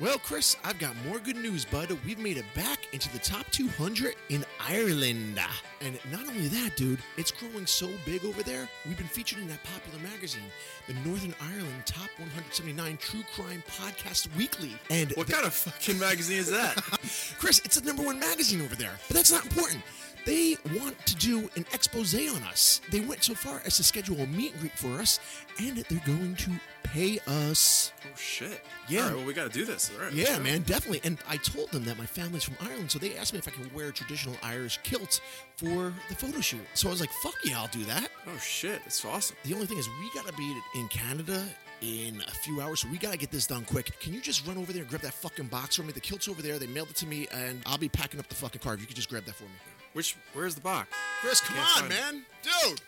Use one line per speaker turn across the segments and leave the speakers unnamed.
Well, Chris, I've got more good news, bud. We've made it back into the top 200 in Ireland. And not only that, dude, it's growing so big over there. We've been featured in that popular magazine, the Northern Ireland Top 179 True Crime Podcast Weekly. And
What
the-
kind of fucking magazine is that?
Chris, it's the number one magazine over there. But that's not important. They want to do an expose on us. They went so far as to schedule a meet and greet for us, and they're going to pay us.
oh shit.
Yeah.
All right, well, we got to do this. All right.
Yeah, man, definitely. And I told them that my family's from Ireland, so they asked me if I could wear a traditional Irish kilt for the photo shoot. So I was like, fuck yeah, I'll do that.
Oh shit, it's awesome.
The only thing is, we gotta be in Canada in a few hours, so we gotta get this done quick. Can you just run over there and grab that fucking box for me? The kilt's over there. They mailed it to me, and I'll be packing up the fucking car. If you could just grab that for me.
Which? Where's the box?
Chris, come on,
find it.
man, dude.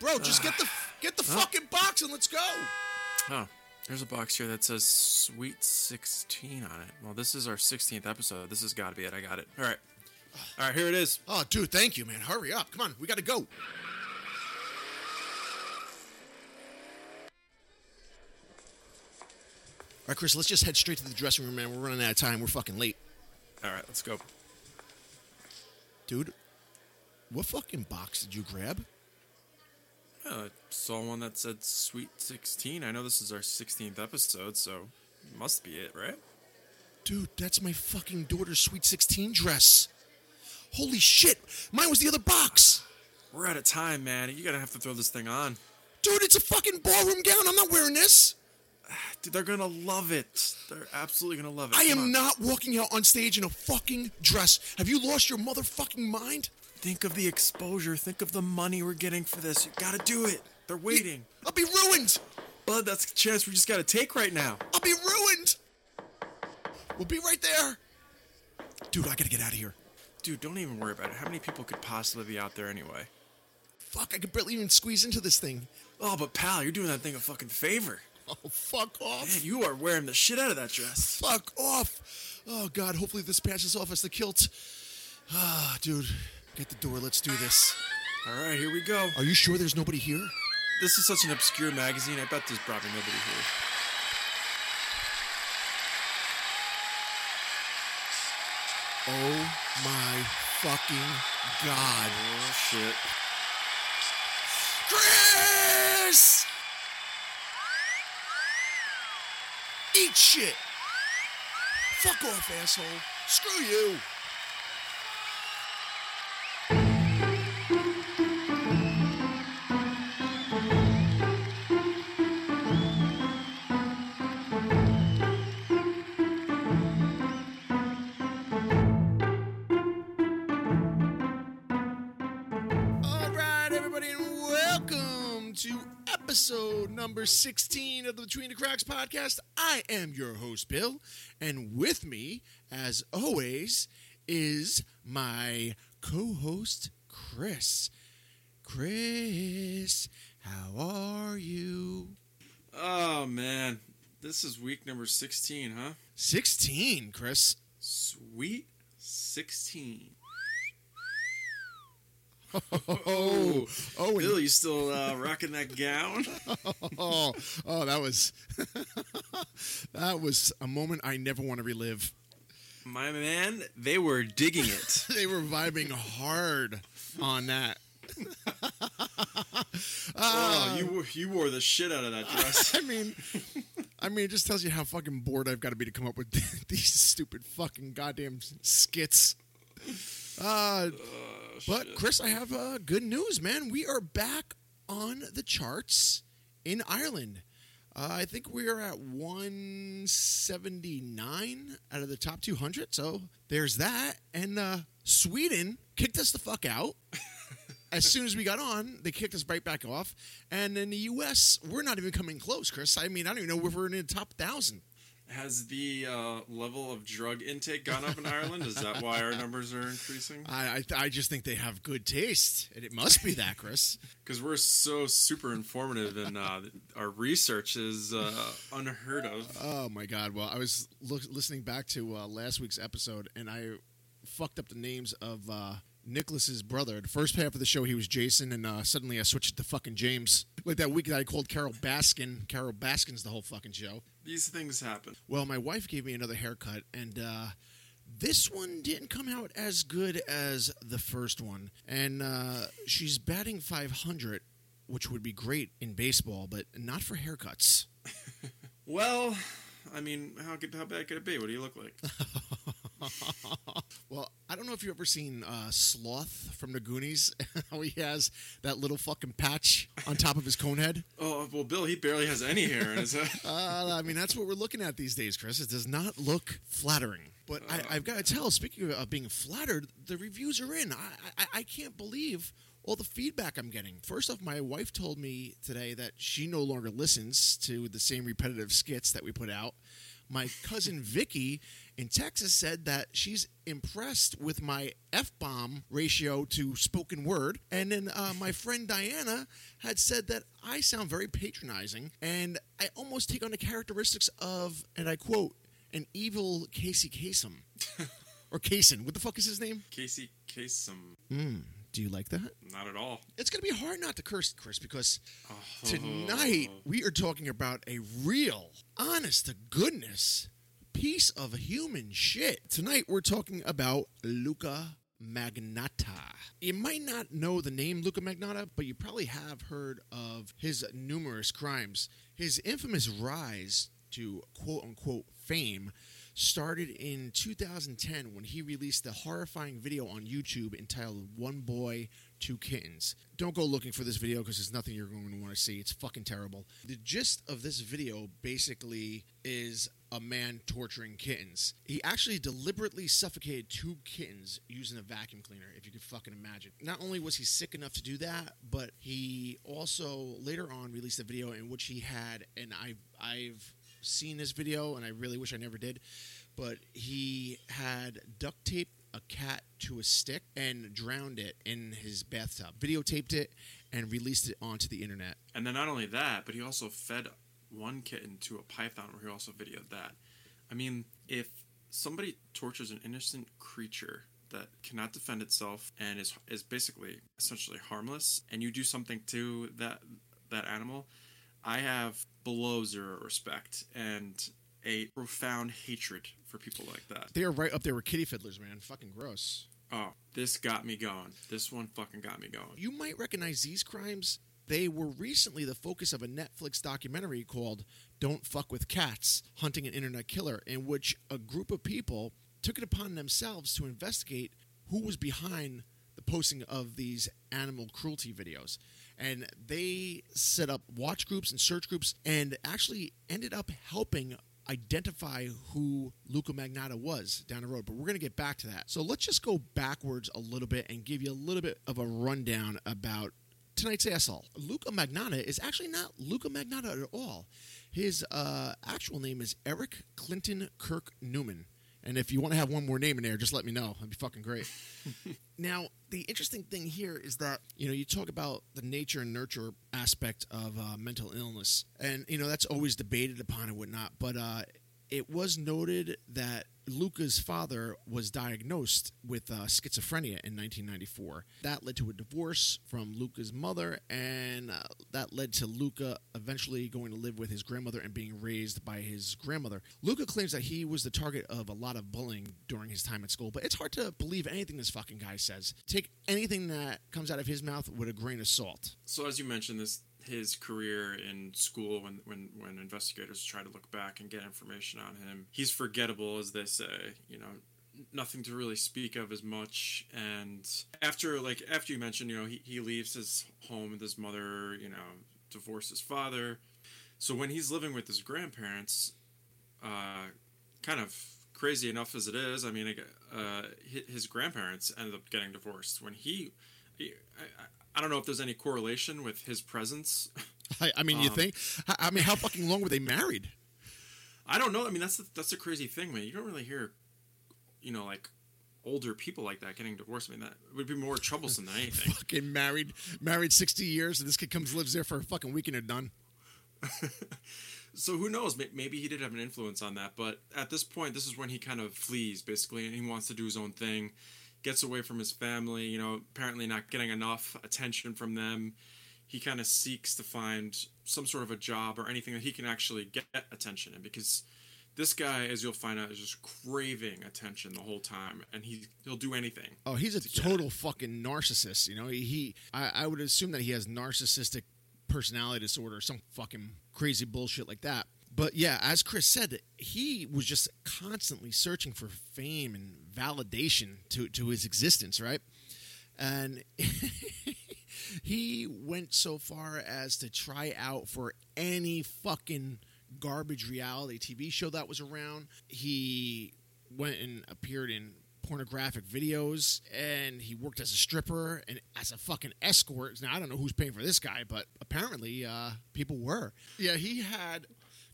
Bro, just get the get the fucking box and let's go.
Oh, there's a box here that says Sweet 16 on it. Well, this is our 16th episode. This has got to be it. I got it. All right. All right, here it is.
Oh, dude, thank you, man. Hurry up. Come on, we gotta go. All right, Chris, let's just head straight to the dressing room, man. We're running out of time. We're fucking late.
All right, let's go.
Dude, what fucking box did you grab?
I saw one that said Sweet 16. I know this is our 16th episode, so must be it, right?
Dude, that's my fucking daughter's Sweet 16 dress. Holy shit, mine was the other box.
We're out of time, man. You gotta have to throw this thing on.
Dude, it's a fucking ballroom gown. I'm not wearing this.
Dude, they're gonna love it. They're absolutely gonna love it.
I
Come
am
on.
not walking out on stage in a fucking dress. Have you lost your motherfucking mind?
Think of the exposure. Think of the money we're getting for this. You gotta do it. They're waiting.
I'll be ruined.
Bud, that's a chance we just gotta take right now.
I'll be ruined. We'll be right there. Dude, I gotta get out of here.
Dude, don't even worry about it. How many people could possibly be out there anyway?
Fuck, I could barely even squeeze into this thing.
Oh, but pal, you're doing that thing a fucking favor.
Oh, fuck off.
Man, you are wearing the shit out of that dress.
Fuck off. Oh, God, hopefully this passes off as the kilt. Ah, dude, get the door. Let's do this.
All right, here we go.
Are you sure there's nobody here?
This is such an obscure magazine. I bet there's probably nobody here.
Oh, my fucking God.
Oh shit.
Chris! Eat shit! Fuck off, asshole. Screw you. Episode number 16 of the Between the Cracks podcast. I am your host, Bill, and with me, as always, is my co host, Chris. Chris, how are you?
Oh man, this is week number 16, huh?
16, Chris.
Sweet 16.
Oh, oh,
Bill, you still uh, rocking that gown?
oh, oh, that was that was a moment I never want to relive.
My man, they were digging it.
they were vibing hard on that.
oh, you wore- you wore the shit out of that dress.
I mean, I mean, it just tells you how fucking bored I've got to be to come up with these stupid fucking goddamn skits. Uh, but Chris, I have uh, good news, man. We are back on the charts in Ireland. Uh, I think we are at 179 out of the top 200. So there's that. And uh, Sweden kicked us the fuck out. as soon as we got on, they kicked us right back off. And in the U.S., we're not even coming close, Chris. I mean, I don't even know if we're in the top thousand.
Has the uh, level of drug intake gone up in Ireland? Is that why our numbers are increasing?
I, I, I just think they have good taste, and it must be that, Chris.
Because we're so super informative and uh, our research is uh, unheard of.
Oh my God! Well, I was look, listening back to uh, last week's episode, and I fucked up the names of uh, Nicholas's brother. The first half of the show, he was Jason, and uh, suddenly I switched to fucking James. Like that week that I called Carole Baskin. Carole Baskin's the whole fucking show.
These things happen.
Well, my wife gave me another haircut, and uh, this one didn't come out as good as the first one. And uh, she's batting 500, which would be great in baseball, but not for haircuts.
Well, I mean, how could how bad could it be? What do you look like?
Well, I don't know if you've ever seen uh, Sloth from the Goonies, how he has that little fucking patch on top of his cone head.
oh well, Bill, he barely has any hair in his head.
Uh, I mean, that's what we're looking at these days, Chris. It does not look flattering. But I, I've got to tell, speaking of being flattered, the reviews are in. I, I, I can't believe all the feedback I'm getting. First off, my wife told me today that she no longer listens to the same repetitive skits that we put out. My cousin Vicky in Texas said that she's impressed with my F bomb ratio to spoken word. And then uh, my friend Diana had said that I sound very patronizing and I almost take on the characteristics of, and I quote, an evil Casey Kasem. or Kason. What the fuck is his name?
Casey Kasem,
Mm, do you like that?
not at all.
It's going to be hard not to curse, Chris, because
Oh.
tonight we are talking about a real, honest to goodness piece of human shit. Tonight we're talking about Luka Magnotta. You might not know the name Luka Magnotta, but you probably have heard of his numerous crimes. His infamous rise to quote unquote fame started in 2010 when he released the horrifying video on YouTube entitled One Boy, Two Kittens. Don't go looking for this video because there's nothing you're going to want to see. It's fucking terrible. The gist of this video basically is a man torturing kittens. He actually deliberately suffocated two kittens using a vacuum cleaner, if you could fucking imagine. Not only was he sick enough to do that, but he also later on released a video in which he had, and I've, I've seen this video and I really wish I never did, but he had duct tape a cat to a stick and drowned it in his bathtub, videotaped it, and released it onto the internet.
And then not only that, but he also fed one kitten to a python where he also videoed that. I mean, if somebody tortures an innocent creature that cannot defend itself and is is basically essentially harmless and you do something to that that animal, I have below zero respect and a profound hatred for people like that.
They are right up there with kitty fiddlers, man. Fucking gross.
Oh, this got me going. This one fucking got me going.
You might recognize these crimes. They were recently the focus of a Netflix documentary called Don't Fuck with Cats Hunting an Internet Killer, in which a group of people took it upon themselves to investigate who was behind the posting of these animal cruelty videos. And they set up watch groups and search groups and actually ended up helping identify who Luka Magnotta was down the road. But we're going to get back to that. So let's just go backwards a little bit and give you a little bit of a rundown about tonight's asshole. Luka Magnotta is actually not Luka Magnotta at all. His uh, actual name is Eric Clinton Kirk Newman. And if you want to have one more name in there, just let me know. That'd be fucking great. now, the interesting thing here is that, you know, you talk about the nature and nurture aspect of uh, mental illness. And, you know, that's always debated upon and whatnot. But uh, it was noted that Luka's father was diagnosed with uh, schizophrenia in 1994. That led to a divorce from Luka's mother, and uh, that led to Luka eventually going to live with his grandmother and being raised by his grandmother. Luka claims that he was the target of a lot of bullying during his time at school, but it's hard to believe anything this fucking guy says. Take anything that comes out of his mouth with a grain of salt.
So as you mentioned, this his career in school when when when investigators try to look back and get information on him, he's forgettable, as they say. You know, nothing to really speak of as much. And after like after you mentioned, you know, he he leaves his home with his mother. You know, divorced his father. So when he's living with his grandparents, uh, kind of crazy enough as it is, I mean, uh, his grandparents ended up getting divorced when he. I- don't know if there's any correlation with his presence.
I, I mean, you
Um,
think? I, I mean, how fucking long were they married?
I don't know. I mean, that's the, that's a crazy thing, man. You don't really hear, you know, like older people like that getting divorced. I mean, that would be more troublesome than anything.
Fucking married, married sixty years, and this kid comes lives there for a fucking week and they're done.
so who knows? Maybe he did have an influence on that. But at this point, this is when he kind of flees, basically, and he wants to do his own thing. Gets away from his family. You know, apparently not getting enough attention from them. he kind of seeks to find some sort of a job or anything that he can actually get attention in because this guy, as you'll find out, is just craving attention the whole time, and he he'll do anything.
Oh, he's a
to
total fucking narcissist. You know, he, he I, I would assume that he has narcissistic personality disorder, some fucking crazy bullshit like that. But yeah, as Chris said, he was just constantly searching for fame and validation to to his existence, right? And he went so far as to try out for any fucking garbage reality TV show that was around. He went and appeared in pornographic videos and he worked as a stripper and as a fucking escort. Now I don't know who's paying for this guy, but apparently uh, people were. Yeah, he had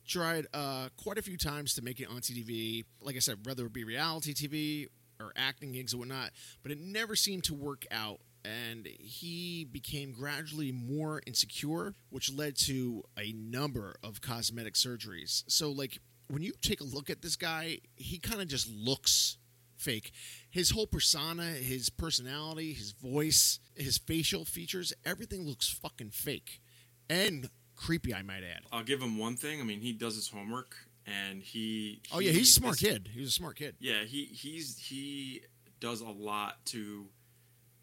tried uh, quite a few times to make it on TV. Like I said, whether it be reality TV or acting gigs or whatnot, but it never seemed to work out. And he became gradually more insecure, which led to a number of cosmetic surgeries. So, like, when you take a look at this guy, he kind of just looks fake. His whole persona, his personality, his voice, his facial features, everything looks fucking fake and creepy, I might add.
I'll give him one thing. I mean, he does his homework, and he.
Oh yeah, he's a smart
is-
kid. He's a smart kid.
Yeah, he he's he does a lot to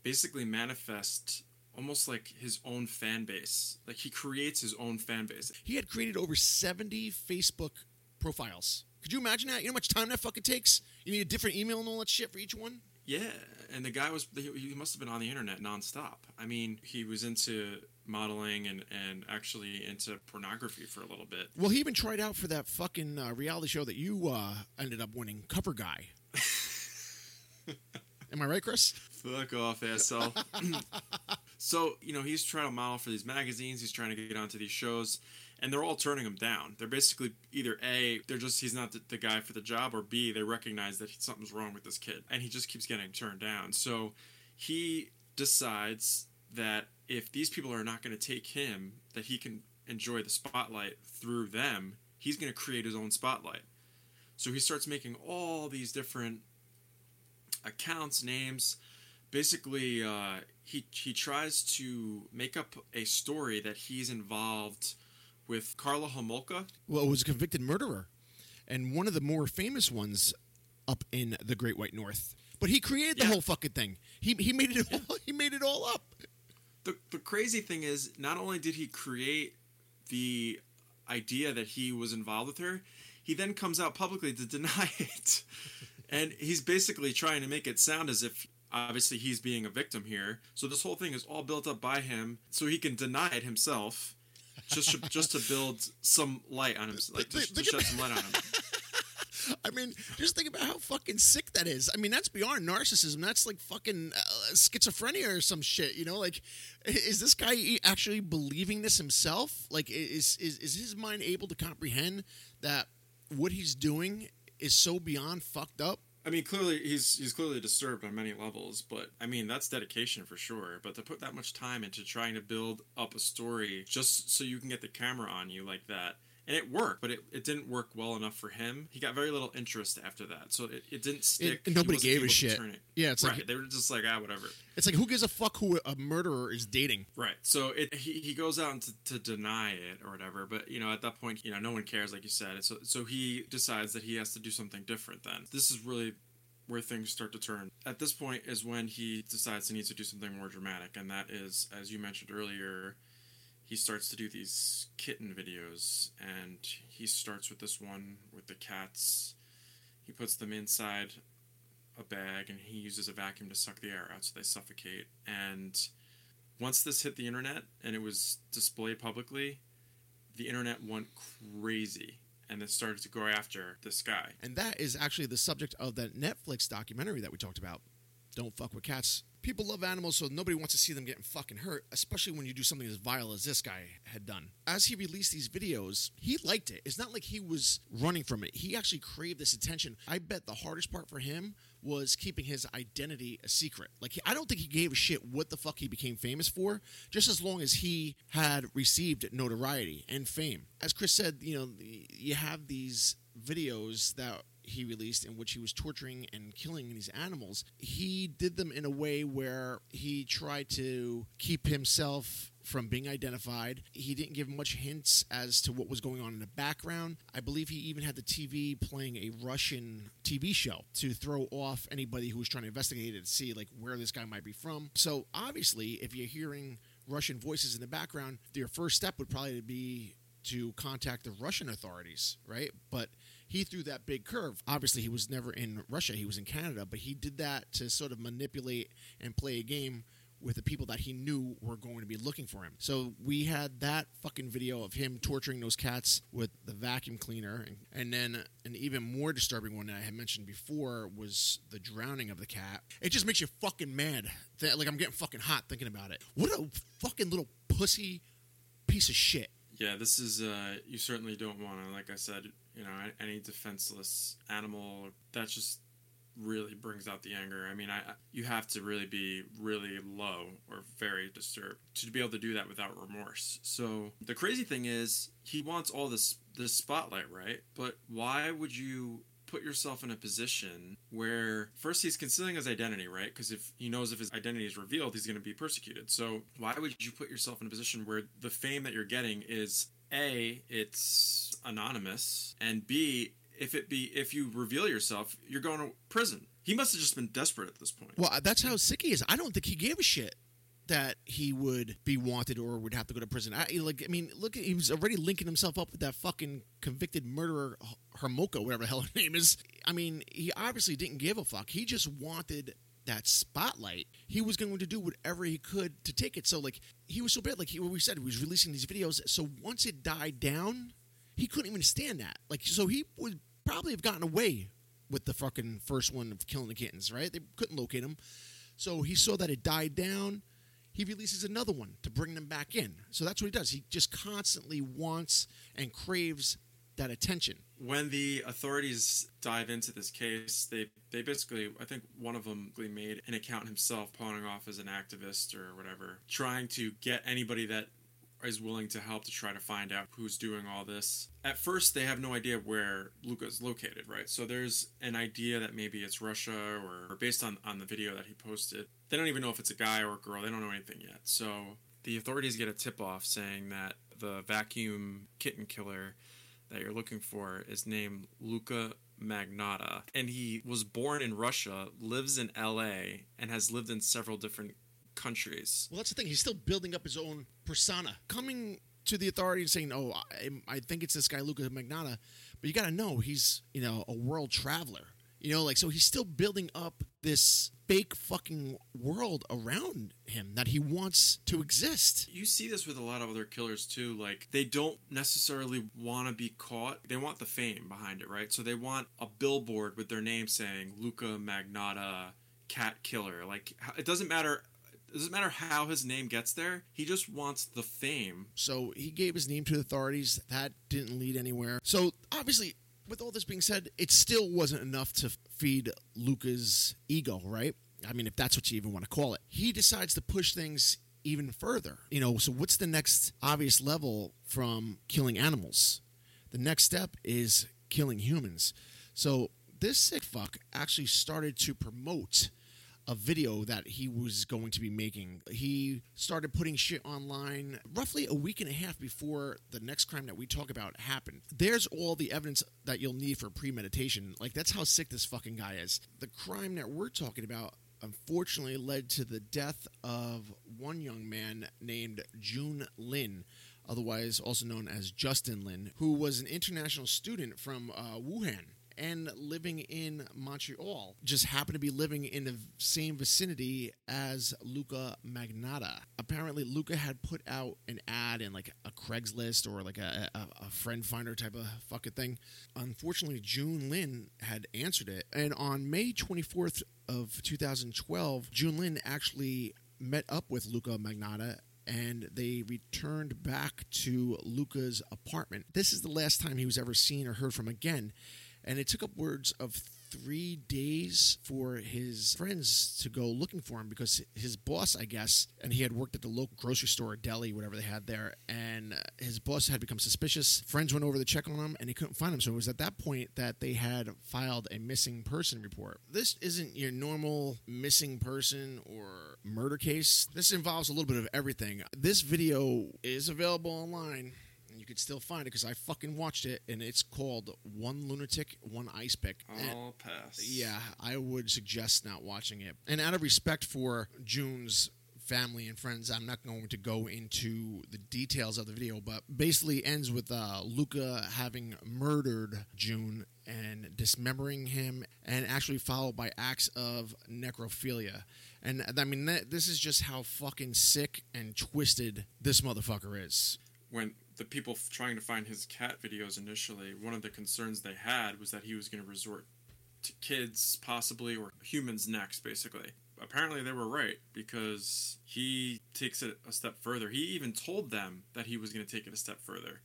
basically manifest almost like his own fan base. Like he creates his own fan base.
He had created over 70 Facebook profiles. Could you imagine that? You know how much time that fucking takes? You need a different email and all that shit for each one?
Yeah, and the guy was he, he must have been on the internet nonstop. I mean, he was into modeling and and actually into pornography for a little bit.
Well, he even tried out for that fucking uh, reality show that you uh, ended up winning, Cover Guy. Am I right, Chris?
Fuck off, asshole. so, you know, he's trying to model for these magazines, he's trying to get onto these shows, and they're all turning him down. They're basically either A, they're just, he's not the, the guy for the job, or B, they recognize that something's wrong with this kid. And he just keeps getting turned down. So he decides that if these people are not going to take him, that he can enjoy the spotlight through them, he's going to create his own spotlight. So he starts making all these different accounts, names. Basically, uh, he he tries to make up a story that he's involved with Karla Homolka.
Well, it was a convicted murderer, and one of the more famous ones up in the Great White North. But he created the
Yeah.
whole fucking thing. He he made it all. He made it all up.
The the crazy thing is, not only did he create the idea that he was involved with her, he then comes out publicly to deny it, and he's basically trying to make it sound as if. Obviously, he's being a victim here. So this whole thing is all built up by him, so he can deny it himself, just to, just to build some light on him, like to, to shed some light on him.
I mean, just think about how fucking sick that is. I mean, that's beyond narcissism. That's like fucking uh, schizophrenia or some shit. You know, like, is this guy actually believing this himself? Like, is is is his mind able to comprehend that what he's doing is so beyond fucked up?
I mean, clearly he's he's clearly disturbed on many levels, but I mean that's dedication for sure. But to put that much time into trying to build up a story just so you can get the camera on you like that, and it worked, but it, it didn't work well enough for him. He got very little interest after that, so it, it didn't stick. He
nobody gave a shit.
it.
Yeah, it's
right.
like
they were just like ah whatever.
it's like who gives a fuck who a murderer is dating?
Right. So it he, he goes out to, to deny it or whatever, but you know at that point you know no one cares like you said. So so he decides that he has to do something different. Then this is really where things start to turn. At this point is when he decides he needs to do something more dramatic, and that is as you mentioned earlier. He starts to do these kitten videos, and he starts with this one with the cats. He puts them inside a bag, and he uses a vacuum to suck the air out so they suffocate. And once this hit the internet and it was displayed publicly, the internet went crazy and it started to go after this guy.
And that is actually the subject of that Netflix documentary that we talked about. Don't fuck with cats. People love animals, so nobody wants to see them getting fucking hurt, especially when you do something as vile as this guy had done. As he released these videos, he liked it. It's not like he was running from it. He actually craved this attention. I bet the hardest part for him was keeping his identity a secret. Like, I don't think he gave a shit what the fuck he became famous for, just as long as he had received notoriety and fame. As Chris said, you know, you have these videos that he released in which he was torturing and killing these animals. He did them in a way where he tried to keep himself from being identified. He didn't give much hints as to what was going on in the background. I believe he even had the TV playing a Russian TV show to throw off anybody who was trying to investigate it to see like where this guy might be from. So obviously, if you're hearing Russian voices in the background, your first step would probably be to contact the Russian authorities, right? But he threw that big curve. Obviously, he was never in Russia, he was in Canada, but he did that to sort of manipulate and play a game with the people that he knew were going to be looking for him. So we had that fucking video of him torturing those cats with the vacuum cleaner. And, then an even more disturbing one that I had mentioned before was the drowning of the cat. It just makes you fucking mad. Like, I'm getting fucking hot thinking about it. What a fucking little pussy piece of shit.
Yeah, this is, uh, you certainly don't want to, like I said, you know, any defenseless animal, that just really brings out the anger. I mean, I you have to really be really low or very disturbed to be able to do that without remorse. So the crazy thing is, he wants all this this spotlight, right? But why would you put yourself in a position where first he's concealing his identity, right? Because if he knows if his identity is revealed, he's going to be persecuted. So why would you put yourself in a position where the fame that you're getting is a it's anonymous and b if it be if you reveal yourself, you're going to prison. He must have just been desperate at this point.
Well, that's how sick he is. I don't think he gave a shit that he would be wanted or would have to go to prison. I like. I mean, look, he was already linking himself up with that fucking convicted murderer Homolka, whatever the hell her name is. I mean, he obviously didn't give a fuck. He just wanted that spotlight. He was going to do whatever he could to take it. So, like, he was so bad. Like he, we said, he was releasing these videos. So once it died down, he couldn't even stand that. Like, so he would probably have gotten away with the fucking first one of killing the kittens, right? They couldn't locate him. So he saw that it died down. He releases another one to bring them back in. So that's what he does. He just constantly wants and craves that attention.
When the authorities dive into this case, they they basically, I think one of them made an account himself, pawning off as an activist or whatever, trying to get anybody that is willing to help to try to find out who's doing all this. At first, they have no idea where Luka is located, right? So there's an idea that maybe it's Russia or, or based on, on the video that he posted. They don't even know if it's a guy or a girl. They don't know anything yet. So the authorities get a tip off saying that the vacuum kitten killer that you're looking for is named Luka Magnotta. And he was born in Russia, lives in LA, and has lived in several different countries.
Well, that's the thing. He's still building up his own persona. Coming to the authorities saying, "Oh, I, I think it's this guy Luka Magnotta," but you got to know he's you know a world traveler. You know, like so he's still building up this fake fucking world around him that he wants to exist.
You see this with a lot of other killers too. Like they don't necessarily want to be caught. They want the fame behind it, right? So they want a billboard with their name saying Luka Magnotta cat killer. Like it doesn't matter it doesn't matter how his name gets there. He just wants the fame.
So he gave his name to the authorities. That didn't lead anywhere. So obviously, with all this being said, it still wasn't enough to feed Luka's ego, right? I mean, if that's what you even want to call it. He decides to push things even further. You know, so what's the next obvious level from killing animals? The next step is killing humans. So this sick fuck actually started to promote a video that he was going to be making. He started putting shit online roughly a week and a half before the next crime that we talk about happened. There's all the evidence that you'll need for premeditation. Like, that's how sick this fucking guy is. The crime that we're talking about unfortunately led to the death of one young man named Jun Lin otherwise also known as Justin Lin, who was an international student from uh, Wuhan and living in Montreal just happened to be living in the same vicinity as Luka Magnotta. Apparently, Luka had put out an ad in like a Craigslist or like a, a, a friend finder type of fucking thing. Unfortunately, Jun Lin had answered it, and on May 24th of 2012, Jun Lin actually met up with Luka Magnotta and they returned back to Luka's apartment. This is the last time he was ever seen or heard from again and it took upwards of three days for his friends to go looking for him because his boss, I guess, and he had worked at the local grocery store, deli, whatever they had there, and his boss had become suspicious. Friends went over to check on him, and they couldn't find him. So it was at that point that they had filed a missing person report. This isn't your normal missing person or murder case. This involves a little bit of everything. This video is available online could still find it because I fucking watched it, and it's called One Lunatic, One Ice Pick.
I'll pass.
yeah, I would suggest not watching it. And out of respect for Jun's family and friends, I'm not going to go into the details of the video, but basically ends with uh, Luka having murdered Jun and dismembering him, and actually followed by acts of necrophilia. And I mean, that, this is just how fucking sick and twisted this motherfucker is.
When the people trying to find his cat videos initially, one of the concerns they had was that he was going to resort to kids, possibly, or humans next, basically. Apparently, they were right because he takes it a step further. He even told them that he was going to take it a step further.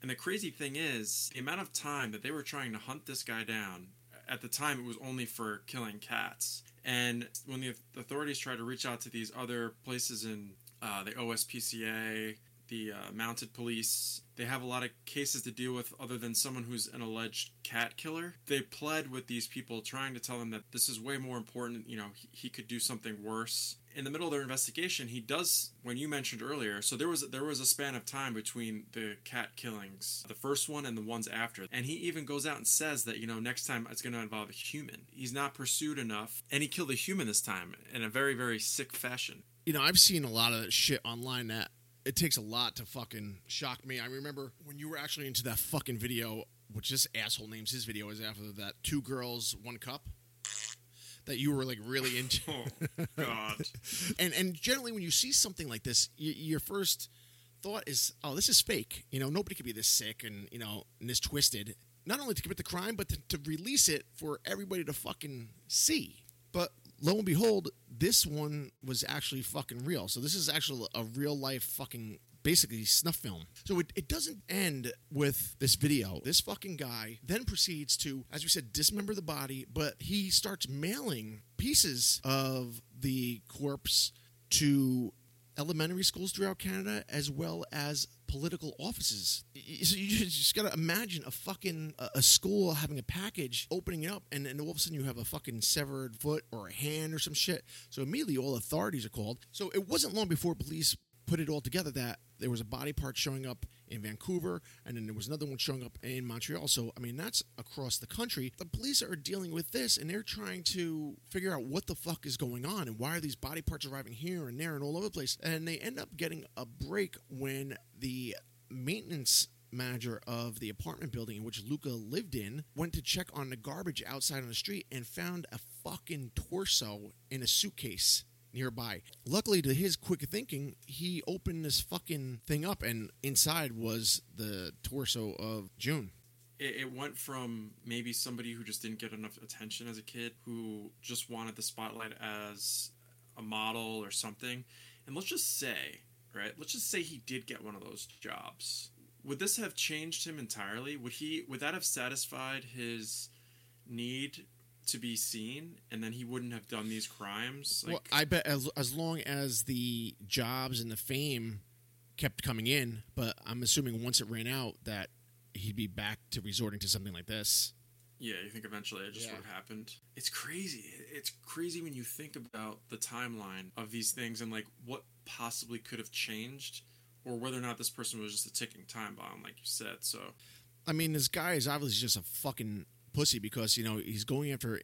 And the crazy thing is, the amount of time that they were trying to hunt this guy down, at the time it was only for killing cats. And when the authorities tried to reach out to these other places in uh, the OSPCA, the uh, mounted police, they have a lot of cases to deal with other than someone who's an alleged cat killer. They pled with these people, trying to tell them that this is way more important. You know, he, he could do something worse. In the middle of their investigation, he does. When you mentioned earlier, so there was there was a span of time between the cat killings, the first one and the ones after, and he even goes out and says that you know next time it's going to involve a human. He's not pursued enough, and he killed a human this time in a very very sick fashion.
you know, I've seen a lot of shit online that it takes a lot to fucking shock me. I remember when you were actually into that fucking video, which this asshole names his video is after that two girls, one cup. That you were like really into,
Oh God.
and and generally when you see something like this, y- your first thought is, "Oh, this is fake." You know, nobody could be this sick and you know and this twisted. Not only to commit the crime, but to, to release it for everybody to fucking see. But lo and behold, this one was actually fucking real. So this is actually a real life fucking basically snuff film. So it, it doesn't end with this video. This fucking guy then proceeds to, as we said, dismember the body, but he starts mailing pieces of the corpse to elementary schools throughout Canada as well as political offices. So you just, just gotta imagine a fucking a, school having a package, opening it up, and, and all of a sudden you have a fucking severed foot or a hand or some shit. So immediately all authorities are called. So it wasn't long before police put it all together that there was a body part showing up in Vancouver, and then there was another one showing up in Montreal. So, I mean, that's across the country. The police are dealing with this, and they're trying to figure out what the fuck is going on and why are these body parts arriving here and there and all over the place. And they end up getting a break when the maintenance manager of the apartment building in which Luka lived in went to check on the garbage outside on the street and found a fucking torso in a suitcase nearby. Luckily, to his quick thinking, he opened this fucking thing up, and inside was the torso of Jun.
it, went from maybe somebody who just didn't get enough attention as a kid, who just wanted the spotlight as a model or something. And let's just say, right? Let's just say he did get one of those jobs. Would this have changed him entirely? Would he? Would that have satisfied his need to be seen, and then he wouldn't have done these crimes? Like,
well, I bet as, as long as the jobs and the fame kept coming in, but I'm assuming once it ran out that he'd be back to resorting to something like this.
Yeah, you think eventually it just
Yeah.
would have happened. It's crazy. It's crazy when you think about the timeline of these things and like what possibly could have changed, or whether or not this person was just a ticking time bomb, like you said. So
I mean, this guy is obviously just a fucking pussy because you know he's going after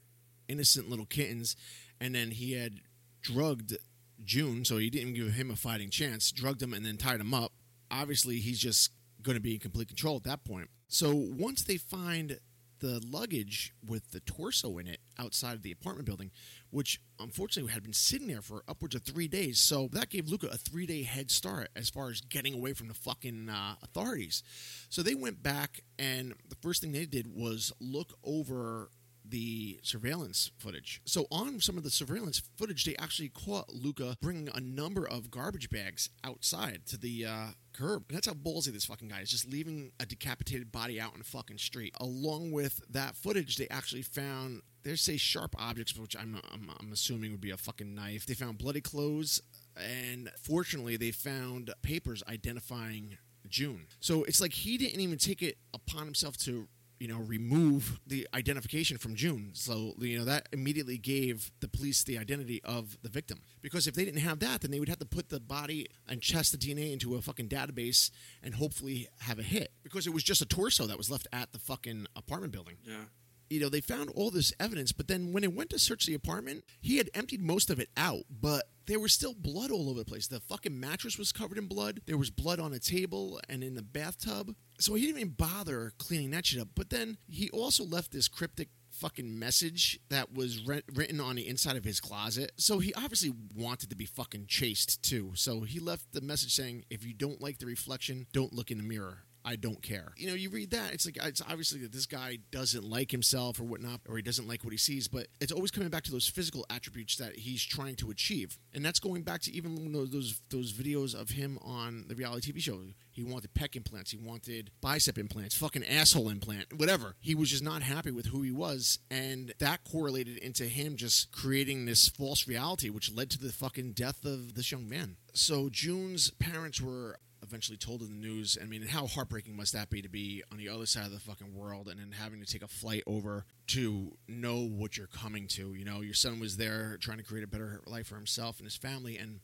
innocent little kittens, and then he had drugged Jun, so he didn't give him a fighting chance. Drugged him and then tied him up. Obviously, he's just going to be in complete control at that point. So once they find the luggage with the torso in it outside of the apartment building, which unfortunately had been sitting there for upwards of three days. So that gave Luka a three day head start as far as getting away from the fucking uh, authorities. So they went back, and the first thing they did was look over the surveillance footage. So on some of the surveillance footage, they actually caught Luka bringing a number of garbage bags outside to the uh, curb. And that's how ballsy this fucking guy is, just leaving a decapitated body out in the fucking street. Along with that footage, they actually found they say sharp objects, which I'm, I'm, I'm assuming would be a fucking knife. They found bloody clothes, and fortunately, they found papers identifying Jun. So it's like he didn't even take it upon himself to you know remove the identification from Jun. So you know that immediately gave the police the identity of the victim. Because if they didn't have that, then they would have to put the body and test the DNA into a fucking database and hopefully have a hit. Because it was just a torso that was left at the fucking apartment building
Yeah.
You know, they found all this evidence, but then when they went to search the apartment, he had emptied most of it out, but there was still blood all over the place. The fucking mattress was covered in blood. There was blood on a table and in the bathtub. So he didn't even bother cleaning that shit up. But then he also left this cryptic fucking message that was re- written on the inside of his closet. So he obviously wanted to be fucking chased too. So he left the message saying, if you don't like the reflection, don't look in the mirror. I don't care. You know, you read that, it's like it's obviously that this guy doesn't like himself or whatnot, or he doesn't like what he sees, but it's always coming back to those physical attributes that he's trying to achieve, and that's going back to even those those, those videos of him on the reality TV show. He wanted pec implants, he wanted bicep implants, fucking asshole implant, whatever. He was just not happy with who he was, and that correlated into him just creating this false reality, which led to the fucking death of this young man. So Jun's parents were eventually told in the news. I mean, how heartbreaking must that be to be on the other side of the fucking world and then having to take a flight over to know what you're coming to? You know, your son was there trying to create a better life for himself and his family, and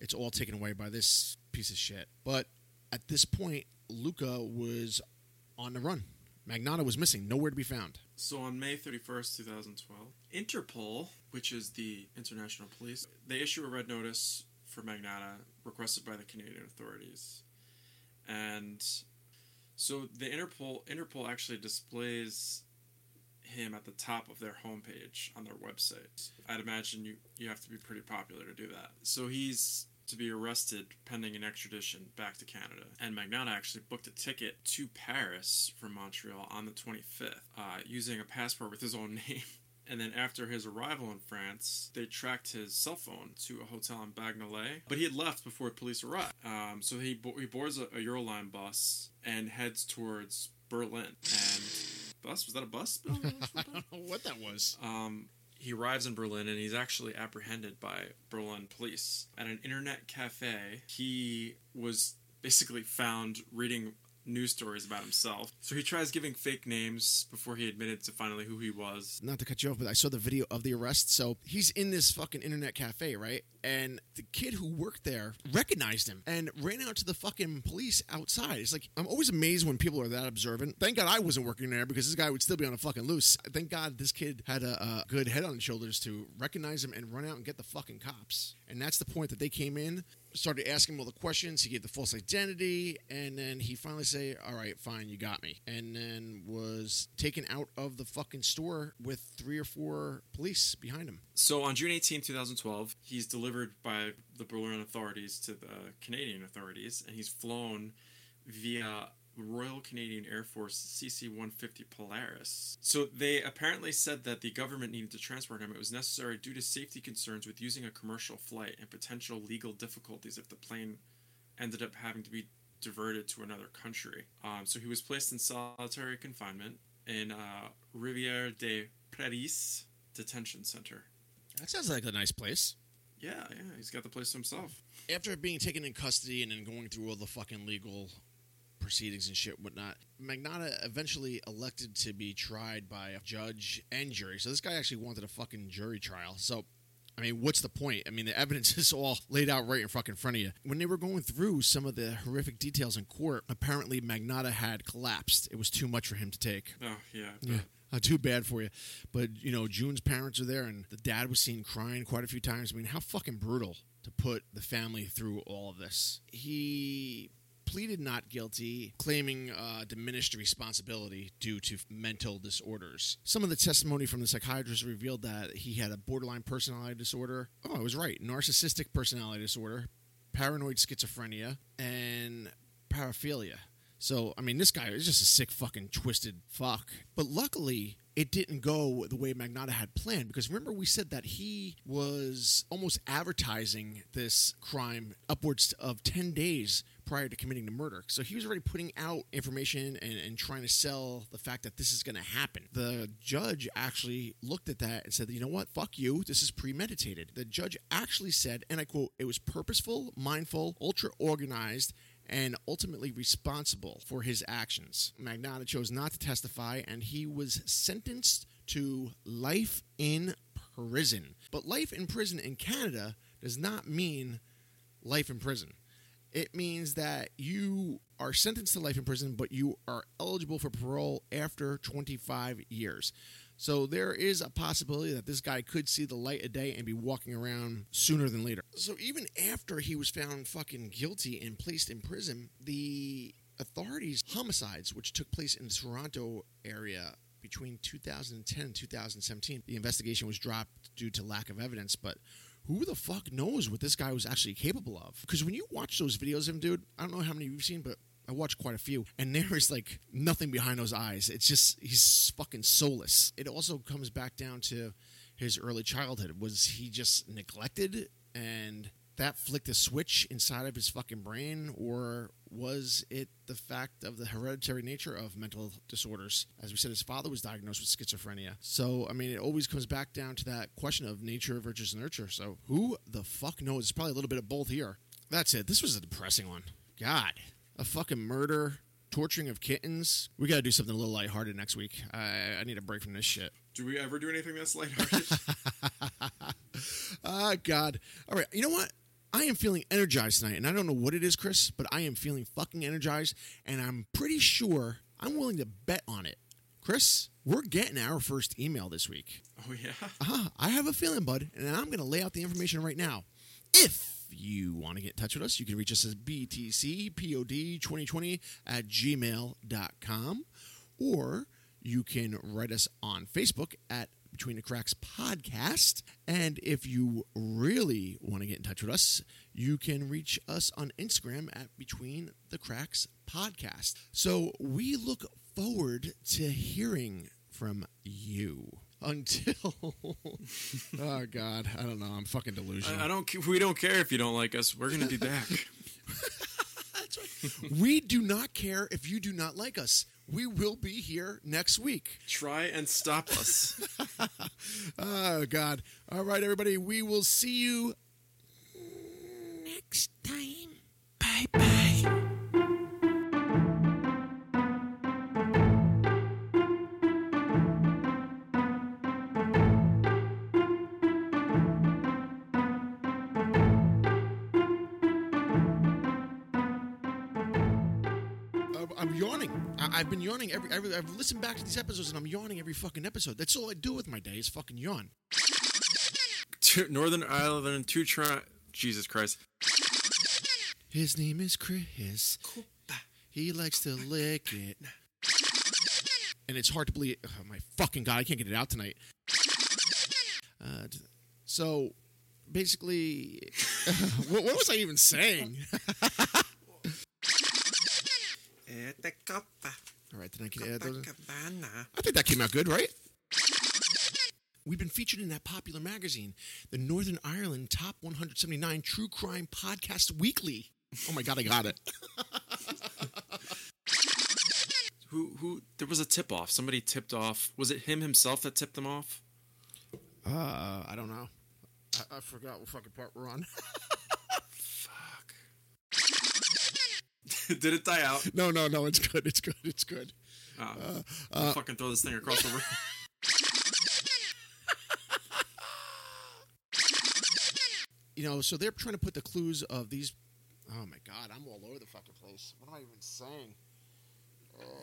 it's all taken away by this piece of shit. But at this point, Luka was on the run. Magnotta was missing, nowhere to be found.
So on May 31st, 2012, Interpol, which is the international police, they issue a red notice for Magnotta requested by the Canadian authorities. And so the Interpol Interpol actually displays him at the top of their homepage on their website. I'd imagine you you have to be pretty popular to do that. So he's to be arrested pending an extradition back to Canada. And Magnotta actually booked a ticket to Paris from Montreal on the 25th uh, using a passport with his own name. And then after his arrival in France, they tracked his cell phone to a hotel in Bagnolet. But he had left before police arrived. Um, so he, bo- he boards a, a Euroline bus and heads towards Berlin. And bus? Was that a bus?
I don't know what that was.
Um, he arrives in Berlin and he's actually apprehended by Berlin police at an internet cafe. He was basically found reading news stories about himself. So he tries giving fake names before he admitted to finally who he was.
not to cut you off, but I saw the video of the arrest. So he's in this fucking internet cafe, right? And the kid who worked there recognized him and ran out to the fucking police outside. It's like I'm always amazed when people are that observant. Thank God I wasn't working there because this guy would still be on a fucking loose. Thank God this kid had a, a good head on his shoulders to recognize him and run out and get the fucking cops. And that's the point that they came in, started asking him all the questions. He gave the false identity, and then he finally say, "All right, fine, you got me," and then was taken out of the fucking store with three or four police behind him.
So on June 18, 2012, he's delivered by the Berlin authorities to the Canadian authorities, and he's flown via Royal Canadian Air Force CC 150 Polaris. So they apparently said that the government needed to transport him. It was necessary due to safety concerns with using a commercial flight and potential legal difficulties if the plane ended up having to be diverted to another country. Um, so he was placed in solitary confinement in uh, Rivière des Prairies detention center.
That sounds like a nice place.
Yeah, yeah, he's got the place to himself.
After being taken in custody and then going through all the fucking legal proceedings and shit whatnot, Magnotta eventually elected to be tried by a judge and jury. So this guy actually wanted a fucking jury trial. So I mean, what's the point? I mean, the evidence is all laid out right in fucking front of you. When they were going through some of the horrific details in court, apparently Magnotta had collapsed. It was too much for him to take.
Oh yeah,
Yeah. Uh, too bad for you. But, you know, Jun's parents are there and the dad was seen crying quite a few times. I mean, how fucking brutal to put the family through all of this. He pleaded not guilty, claiming uh, diminished responsibility due to mental disorders. Some of the testimony from the psychiatrist revealed that he had a borderline personality disorder. Oh, I was right. Narcissistic personality disorder, paranoid schizophrenia, and paraphilia. So, I mean, this guy is just a sick, fucking twisted fuck. But luckily, it didn't go the way Magnotta had planned because remember we said that he was almost advertising this crime upwards of 10 days prior to committing the murder. So he was already putting out information and, and trying to sell the fact that this is going to happen. The judge actually looked at that and said, you know what? Fuck you. This is premeditated. The judge actually said, and I quote, it was purposeful, mindful, ultra organized, and ultimately responsible for his actions. Magnotta chose not to testify, and he was sentenced to life in prison. But life in prison in Canada does not mean life in prison. It means that you are sentenced to life in prison, but you are eligible for parole after 25 years. So there is a possibility that this guy could see the light of day and be walking around sooner than later. So even after he was found fucking guilty and placed in prison, the authorities homicides which took place in the Toronto area between 2010 and 2017, the investigation was dropped due to lack of evidence, but who the fuck knows what this guy was actually capable of? Because when you watch those videos of him, dude, I don't know how many you've seen, but I watched quite a few, and there is like nothing behind those eyes. It's just he's fucking soulless. It also comes back down to his early childhood. Was he just neglected and that flicked a switch inside of his fucking brain, or was it the fact of the hereditary nature of mental disorders? As we said, his father was diagnosed with schizophrenia. So, I mean, it always comes back down to that question of nature versus nurture. So, who the fuck knows? It's probably a little bit of both here. That's it. This was a depressing one. God a fucking murder, torturing of kittens. We got to do something a little lighthearted next week. I, I need a break from this shit.
Do we ever do anything that's lighthearted?
Ah, God. All right. You know what? I am feeling energized tonight, and I don't know what it is, Chris, but I am feeling fucking energized, and I'm pretty sure I'm willing to bet on it. Chris, we're getting our first email this week.
Oh yeah.
Uh, I have a feeling, bud, and I'm going to lay out the information right now. If you want to get in touch with us, you can reach us at btcpod2020 at gmail.com or you can write us on Facebook at Between the Cracks Podcast. And if you really want to get in touch with us, you can reach us on Instagram at Between the Cracks Podcast. So we look forward to hearing from you until oh god i don't know i'm fucking delusional
I, I don't. We don't care if you don't like us. We're gonna be back.
we do not care if you do not like us we will be here next week.
Try and stop us.
oh god. All right everybody. We will see you next time. Bye bye I- I've been yawning every, every. I've listened back to these episodes and I'm yawning every fucking episode. That's all I do with my day is fucking yawn.
Northern Ireland, two try. Jesus Christ.
His name is Chris. He likes to lick it. And it's hard to believe. Oh my fucking god! I can't get it out tonight. Uh, so, basically, what, what was I even saying? All right, then I can add those. I think that came out good, right? We've been featured in that popular magazine, the Northern Ireland Top 179 True Crime Podcast Weekly. Oh my god, I got it.
Who? Who? There was a tip off. Somebody tipped off. Was it him himself that tipped them off?
Uh, I don't know. I, I forgot what fucking part we're on.
Fuck. Did it die out?
no, no, no. It's good. It's good. It's good.
Oh, I'll uh, fucking throw this thing across the room.
You know, so they're trying to put the clues of these. Oh my god, I'm all over the fucking place. What am I even saying?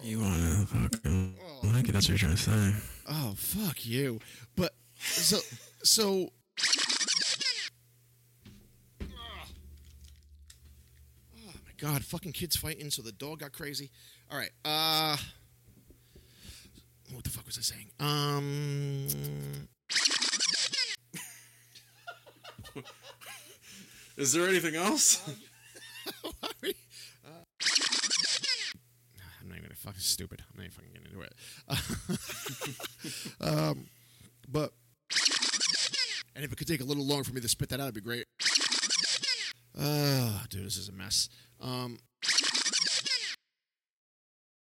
You wanna fucking
Oh,
like it? That's what you're trying to say.
oh fuck you. But so so. Oh my god, fucking kids fighting. So the dog got crazy. All right. Uh. What the fuck was I saying? Um.
Is there anything else?
Um, uh, I'm not even gonna fucking stupid. I'm not even fucking getting into it. um, but and if it could take a little longer for me to spit that out, it'd be great. Uh, dude, this is a mess. Um,